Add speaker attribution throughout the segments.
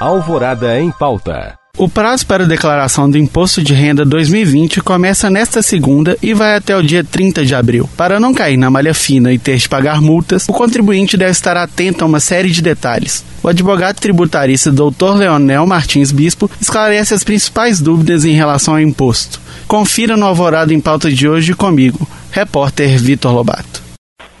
Speaker 1: Alvorada em Pauta.
Speaker 2: O prazo para declaração do Imposto de Renda 2020 começa nesta segunda e vai até o dia 30 de abril. Para não cair na malha fina e ter de pagar multas, o contribuinte deve estar atento a uma série de detalhes. O advogado tributarista Dr. Leonel Martins Bispo esclarece as principais dúvidas em relação ao imposto. Confira no Alvorada em Pauta de hoje comigo, repórter Vitor Lobato.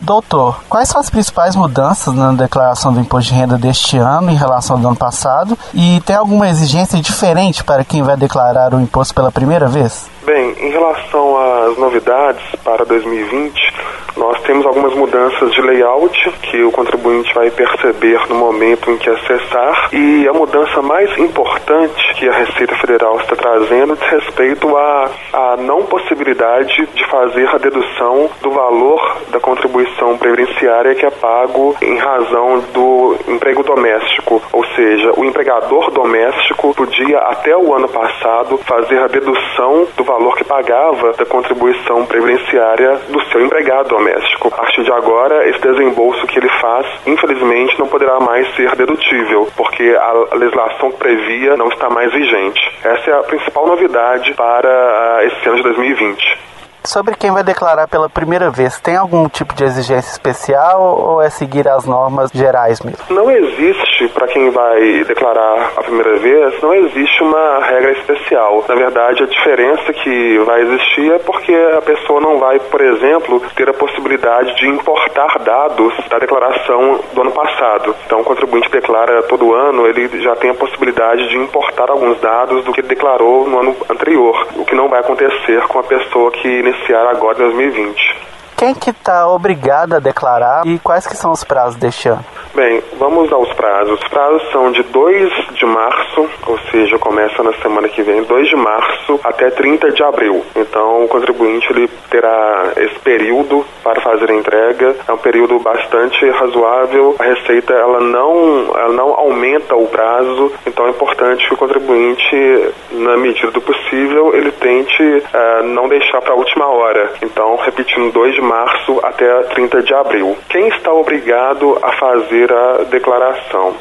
Speaker 2: Doutor, quais são as principais mudanças na declaração do imposto de renda deste ano em relação ao do ano passado? E tem alguma exigência diferente para quem vai declarar o imposto pela primeira vez?
Speaker 3: Bem, em relação às novidades para 2020, nós temos algumas mudanças de layout que o contribuinte vai perceber no momento em que acessar. E a mudança mais importante que a Receita Federal está trazendo diz respeito à, à não possibilidade de fazer a dedução do valor da contribuição previdenciária que é pago em razão do emprego doméstico, ou seja, o empregador doméstico podia até o ano passado fazer a dedução do valor que pagava da contribuição previdenciária do seu empregado doméstico doméstico. A partir de agora, esse desembolso que ele faz, infelizmente, não poderá mais ser dedutível, porque a legislação que previa não está mais vigente. Essa é a principal novidade para ah, esse ano de 2020.
Speaker 2: Sobre quem vai declarar pela primeira vez, tem algum tipo de exigência especial ou é seguir as normas gerais mesmo?
Speaker 3: Não existe, para quem vai declarar a primeira vez, não existe uma regra especial. Na verdade, a diferença que vai existir é porque a pessoa não vai, por exemplo, ter a possibilidade de importar dados da declaração do ano passado. Então, o contribuinte declara todo ano, ele já tem a possibilidade de importar alguns dados do que ele declarou no ano anterior, o que não vai acontecer com a pessoa que iniciar agora em 2020.
Speaker 2: Quem que está obrigado a declarar e quais que são os prazos deste ano?
Speaker 3: Bem, vamos aos prazos. Os prazos são de 2 de março, ou seja, começa na semana que vem, 2 de março até 30 de abril. Então, o contribuinte ele terá esse período para fazer a entrega. É um período bastante razoável. A Receita ela não, ela não aumenta o prazo, então é importante que o contribuinte, na medida do possível, ele tente uh, não deixar para a última hora. Então, repetindo, 2 de março até 30 de abril. Quem está obrigado a fazer a declaração?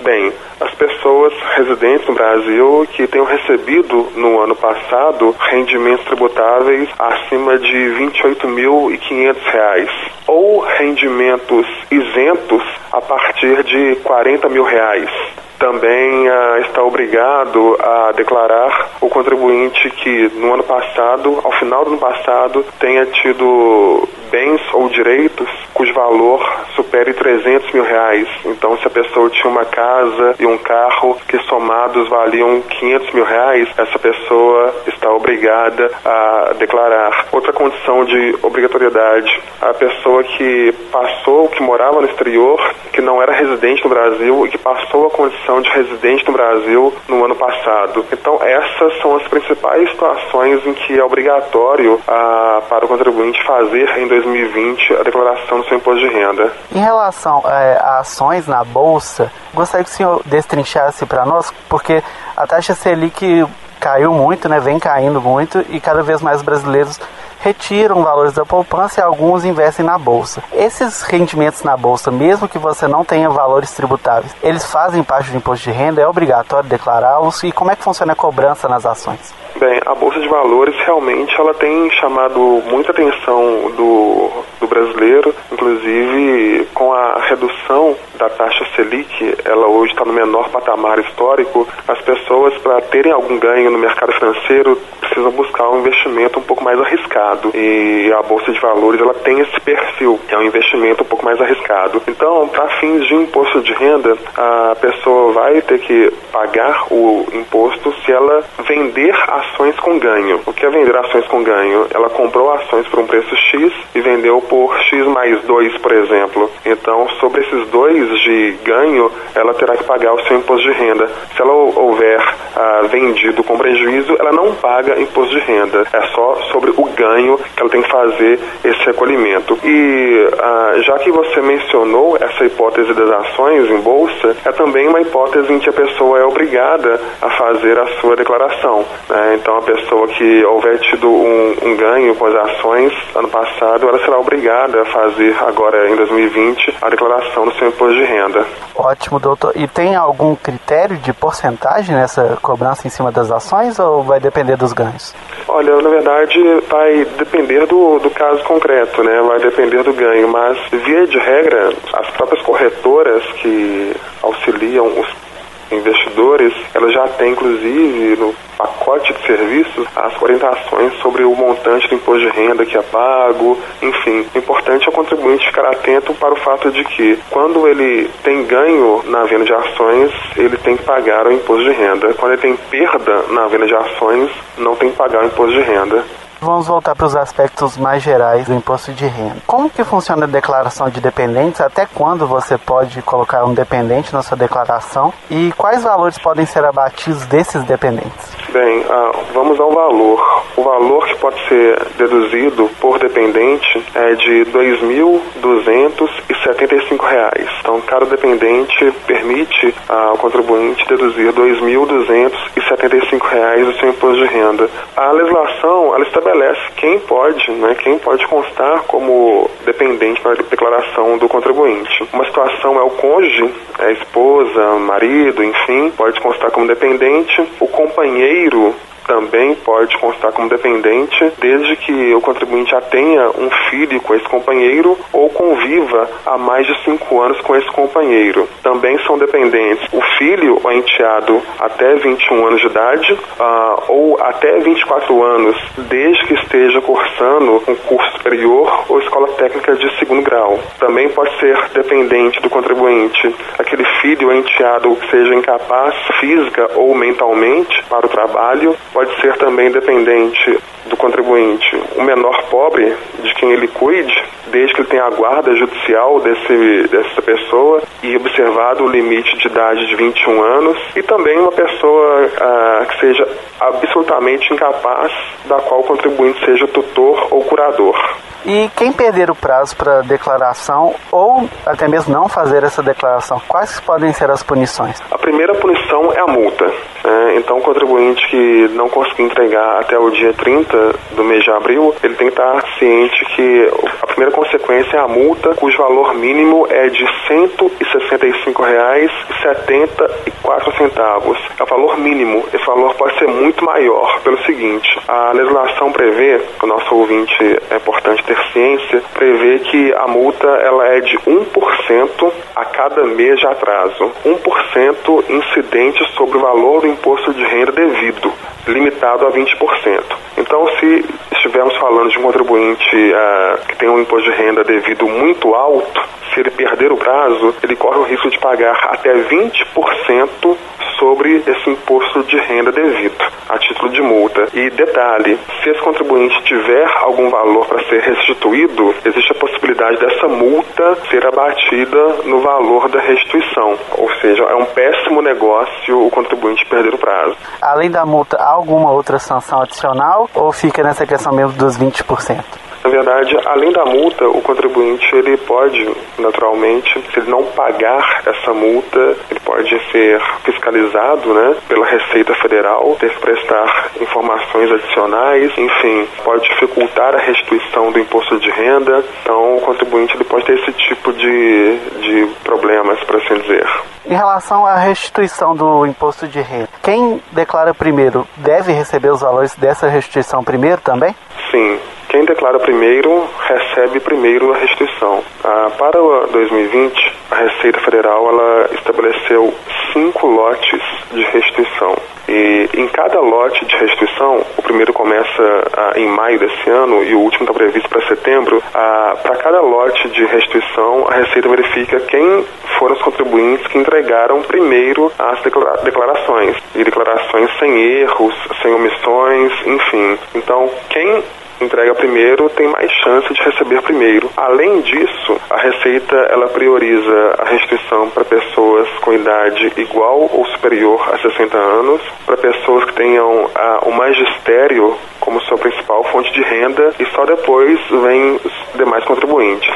Speaker 3: Bem, as pessoas residentes no Brasil que tenham recebido no ano passado rendimentos tributáveis acima de R$ 28.500 ou rendimentos isentos a partir de 40 mil reais também uh, está obrigado a declarar o contribuinte que no ano passado, ao final do ano passado, tenha tido bens ou direitos cujo valor supere 300 mil reais. Então, se a pessoa tinha uma casa e um carro que somados valiam 500 mil reais, essa pessoa está obrigada a declarar. Outra condição de obrigatoriedade, a pessoa que passou, que morava no exterior, que não era residente no Brasil e que passou a condição de residente no Brasil no ano passado. Então, essas são as principais situações em que é obrigatório ah, para o contribuinte fazer em 2020 a declaração do seu imposto de renda.
Speaker 2: Em relação é, a ações na Bolsa, gostaria que o senhor destrinchasse para nós, porque a taxa Selic caiu muito, né, vem caindo muito e cada vez mais brasileiros retiram valores da poupança e alguns investem na bolsa. Esses rendimentos na bolsa, mesmo que você não tenha valores tributáveis, eles fazem parte do imposto de renda, é obrigatório declará-los e como é que funciona a cobrança nas ações?
Speaker 3: Bem, a bolsa de valores realmente ela tem chamado muita atenção do, do brasileiro, inclusive com a redução da taxa Selic, ela hoje está no menor patamar histórico, as pessoas para terem algum ganho no mercado financeiro precisam buscar um investimento um pouco mais arriscado e a bolsa de valores ela tem esse perfil, que é um investimento um pouco mais arriscado. Então, para fins de imposto de renda, a pessoa vai ter que pagar o imposto se ela vender ações com ganho. O que é vender ações com ganho? Ela comprou ações por um preço X e vendeu por X mais 2, por exemplo. Então, sobre esses dois de ganho, ela terá que pagar o seu imposto de renda. Se ela houver ah, vendido com prejuízo, ela não paga imposto de renda. É só sobre o ganho que ela tem que fazer esse recolhimento. E ah, já que você mencionou essa hipótese das ações em bolsa, é também uma hipótese em que a pessoa é obrigada a fazer a sua declaração. Né? Então, a pessoa que houver tido um, um ganho com as ações ano passado, ela será obrigada a fazer agora em 2020 a declaração do seu imposto de renda.
Speaker 2: Ótimo, doutor. E tem algum critério de porcentagem nessa cobrança em cima das ações ou vai depender dos ganhos?
Speaker 3: Olha, na verdade, vai depender do, do caso concreto, né? Vai depender do ganho, mas via de regra, as próprias corretoras que auxiliam os investidores, ela já tem inclusive no pacote de serviços as orientações sobre o montante do imposto de renda que é pago, enfim. O importante é o contribuinte ficar atento para o fato de que quando ele tem ganho na venda de ações, ele tem que pagar o imposto de renda. Quando ele tem perda na venda de ações, não tem que pagar o imposto de renda.
Speaker 2: Vamos voltar para os aspectos mais gerais do imposto de renda. Como que funciona a declaração de dependentes? Até quando você pode colocar um dependente na sua declaração? E quais valores podem ser abatidos desses dependentes?
Speaker 3: Bem, ah, vamos ao valor. O valor que pode ser deduzido por dependente é de R$ 2.275. Então, cada dependente permite ao contribuinte deduzir R$ 2.275 do seu imposto de renda. A legislação ela estabelece quem pode, né, quem pode constar como dependente na declaração do contribuinte. Uma situação é o cônjuge, é a esposa, marido, enfim, pode constar como dependente. O companheiro também pode constar como dependente, desde que o contribuinte já tenha um filho com esse companheiro ou conviva há mais de cinco anos com esse companheiro. Também são dependentes o filho ou enteado até 21 anos de idade uh, ou até 24 anos, desde que esteja cursando um curso superior ou escola técnica de segundo grau. Também pode ser dependente do contribuinte aquele filho ou enteado que seja incapaz física ou mentalmente para o trabalho pode ser também dependente do contribuinte, o menor pobre de quem ele cuide, desde que ele tenha a guarda judicial desse, dessa pessoa e observado o limite de idade de 21 anos, e também uma pessoa ah, que seja absolutamente incapaz, da qual o contribuinte seja tutor ou curador.
Speaker 2: E quem perder o prazo para declaração ou até mesmo não fazer essa declaração, quais podem ser as punições?
Speaker 3: A primeira punição é a multa. Né? Então, o contribuinte que não conseguir entregar até o dia 30 do mês de abril, ele tem que estar ciente que a primeira consequência é a multa, cujo valor mínimo é de R$ 165,74. É o valor mínimo. Esse valor pode ser muito maior, pelo seguinte: a legislação prevê, o nosso ouvinte é importante ter ciência, prevê que a multa ela é de 1% a cada mês de atraso. 1% incidente sobre o valor do imposto de renda devido, limitado a 20%. Então, se estivermos falando de um contribuinte uh, que tem um imposto de renda devido muito alto, se ele perder o prazo, ele corre o risco de pagar até 20% sobre esse imposto de renda devido, a título de multa. E detalhe, se esse contribuinte tiver algum valor para ser restituído, existe a possibilidade dessa multa ser abatida no valor da restituição. Ou seja, é um péssimo negócio o contribuinte perder o prazo.
Speaker 2: Além da multa, há alguma outra sanção adicional ou fica nessa questão mesmo dos 20%?
Speaker 3: Na verdade, além da multa, o contribuinte ele pode, naturalmente, se ele não pagar essa multa, ele pode ser fiscalizado, né, pela Receita Federal, ter que prestar informações adicionais, enfim, pode dificultar a restituição do imposto de renda. Então, o contribuinte ele pode ter esse tipo de, de problemas, por assim dizer.
Speaker 2: Em relação à restituição do imposto de renda, quem declara primeiro deve receber os valores dessa restituição primeiro também?
Speaker 3: Sim. Quem declara primeiro recebe primeiro a restituição. Ah, para 2020, a Receita Federal ela estabeleceu cinco lotes de restituição. E em cada lote de restituição, o primeiro começa ah, em maio desse ano e o último está previsto para setembro. Ah, para cada lote de restituição, a Receita verifica quem foram os contribuintes que entregaram primeiro as declarações. E declarações sem erros, sem omissões, enfim. Então, quem entrega primeiro tem mais chance de receber primeiro. Além disso, a Receita ela prioriza a restituição para pessoas com idade igual ou superior a 60 anos, para pessoas que tenham ah, o magistério como sua principal fonte de renda e só depois vem os demais contribuintes.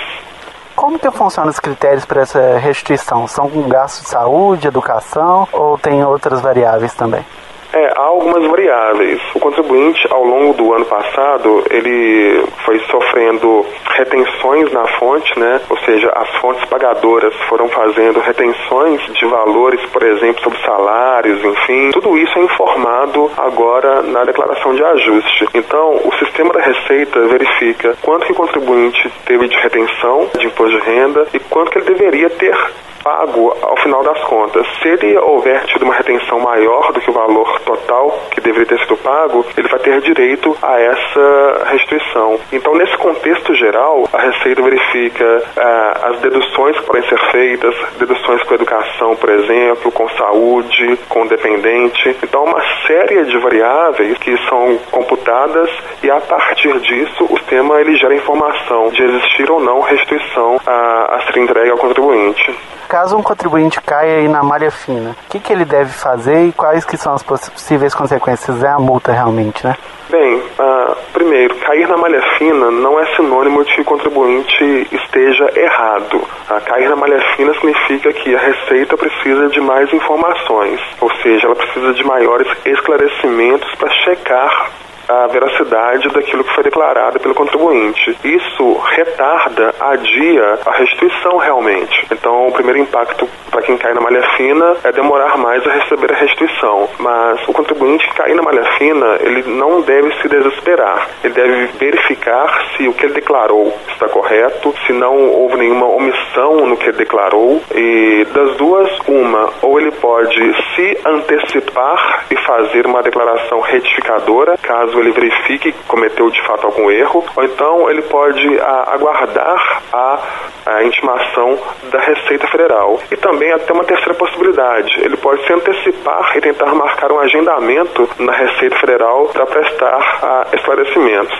Speaker 2: Como que funcionam os critérios para essa restituição? São com gasto de saúde, educação ou tem outras variáveis também?
Speaker 3: É, há algumas variáveis. O contribuinte, ao longo do ano passado, ele foi sofrendo retenções na fonte, né? Ou seja, as fontes pagadoras foram fazendo retenções de valores, por exemplo, sobre salários, enfim. Tudo isso é informado agora na declaração de ajuste. Então, o sistema da Receita verifica quanto que o contribuinte teve de retenção de imposto de renda e quanto que ele deveria ter pago ao final das contas. Se ele houver tido uma retenção maior do que o valor total que deveria ter sido pago, ele vai ter direito a essa restituição. Então, nesse contexto geral, a Receita verifica ah, as deduções que podem ser feitas, deduções com educação, por exemplo, com saúde, com dependente. Então, uma série de variáveis que são computadas e a partir disso o sistema ele gera informação de existir ou não restituição a, a ser entregue ao contribuinte
Speaker 2: caso um contribuinte caia aí na malha fina, o que, que ele deve fazer e quais que são as possíveis consequências? É a multa realmente, né?
Speaker 3: Bem, uh, primeiro, cair na malha fina não é sinônimo de que o contribuinte esteja errado. Uh, cair na malha fina significa que a Receita precisa de mais informações, ou seja, ela precisa de maiores esclarecimentos para checar a veracidade daquilo que foi declarado pelo contribuinte. Isso retarda, adia a restituição realmente. Então, o primeiro impacto para quem cai na malha fina é demorar mais a receber a restituição. Mas o contribuinte que cair na malha fina, ele não deve se desesperar. Ele deve verificar se o que ele declarou está correto, se não houve nenhuma omissão no que ele declarou. E das duas, uma, ou ele pode se antecipar e fazer uma declaração retificadora, caso ele verifique que cometeu de fato algum erro, ou então ele pode a, ah, aguardar a, a intimação da Receita Federal. E também até uma terceira possibilidade, ele pode se antecipar e tentar marcar um agendamento na Receita Federal para prestar a, ah, esclarecimentos.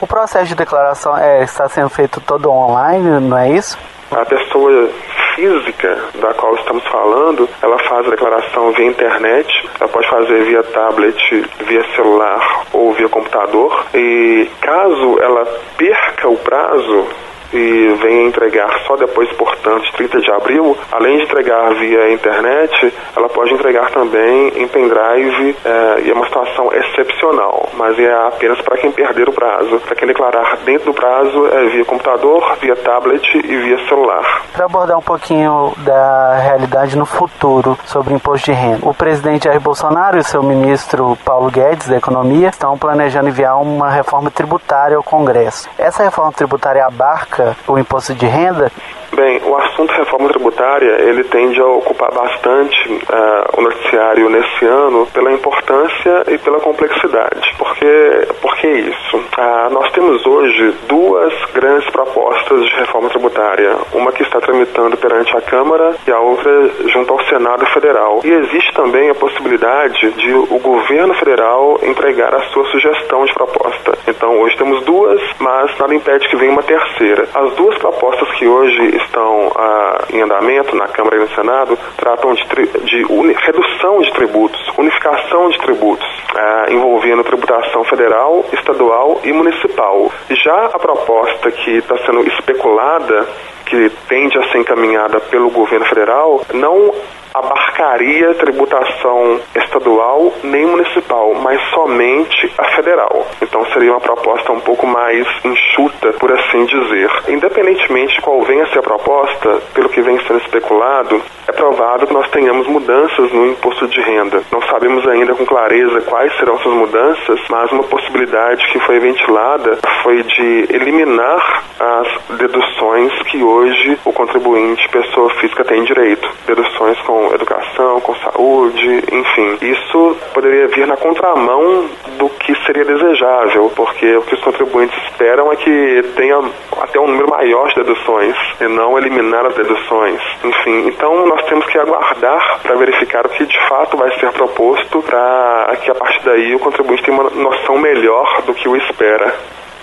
Speaker 2: O processo de declaração é, está sendo feito todo online, não é isso?
Speaker 3: A pessoa física da qual estamos falando, ela faz a declaração via internet, ela pode fazer via tablet, via celular ou via computador. E caso ela perca o prazo, e venha entregar só depois, portanto, de 30 de abril, além de entregar via internet, ela pode entregar também em pendrive é, e é uma situação excepcional, mas é apenas para quem perder o prazo. Para quem declarar dentro do prazo, é via computador, via tablet e via celular.
Speaker 2: Para abordar um pouquinho da realidade no futuro sobre imposto de renda, o presidente Jair Bolsonaro e seu ministro Paulo Guedes, da Economia, estão planejando enviar uma reforma tributária ao Congresso. Essa reforma tributária abarca o imposto de renda?
Speaker 3: Bem, o assunto reforma tributária, ele tende a ocupar bastante uh, o noticiário nesse ano pela importância e pela complexidade. Por que isso? Uh, nós temos hoje duas grandes propostas de reforma tributária. Uma que está tramitando perante a Câmara e a outra junto ao Senado Federal. E existe também a possibilidade de o governo federal entregar a sua sugestão de proposta. Então, hoje temos duas, mas nada impede que venha uma terceira. As duas propostas que hoje estão ah, em andamento na Câmara e no Senado tratam de, de redução de tributos, unificação de tributos, ah, envolvendo tributação federal, estadual e municipal. Já a proposta que está sendo especulada que tende a ser encaminhada pelo governo federal não abarcaria tributação estadual nem municipal, mas somente a federal. Então seria uma proposta um pouco mais enxuta, por assim dizer. Independentemente de qual venha a ser a proposta, pelo que vem sendo especulado, é provável que nós tenhamos mudanças no imposto de renda. Não sabemos ainda com clareza quais serão essas mudanças, mas uma possibilidade que foi ventilada foi de eliminar as deduções que hoje o contribuinte, pessoa física, tem direito. Deduções com com educação, com saúde, enfim. Isso poderia vir na contramão do que seria desejável, porque o que os contribuintes esperam é que tenha até um número maior de deduções e não eliminar as deduções. Enfim, então nós temos que aguardar para verificar o que de fato vai ser proposto para que a partir daí o contribuinte tenha uma noção melhor do que o espera.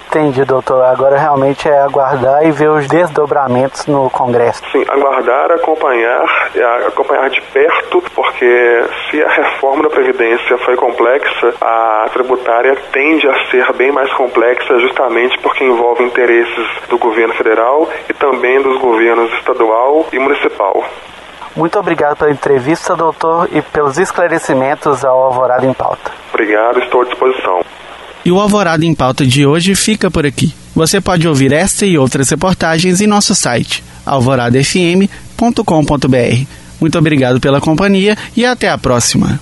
Speaker 2: Entendi, doutor. Agora realmente é aguardar e ver os desdobramentos no Congresso.
Speaker 3: Sim, aguardar, acompanhar, acompanhar de perto, porque se a reforma da Previdência foi complexa, a tributária tende a ser bem mais complexa justamente porque envolve interesses do governo federal e também dos governos estadual e municipal.
Speaker 2: Muito obrigado pela entrevista, doutor, e pelos esclarecimentos ao Alvorada em Pauta.
Speaker 3: Obrigado, estou à disposição.
Speaker 2: E o Alvorada em Pauta de hoje fica por aqui. Você pode ouvir esta e outras reportagens em nosso site, alvoradafm.com.br. Muito obrigado pela companhia e até a próxima.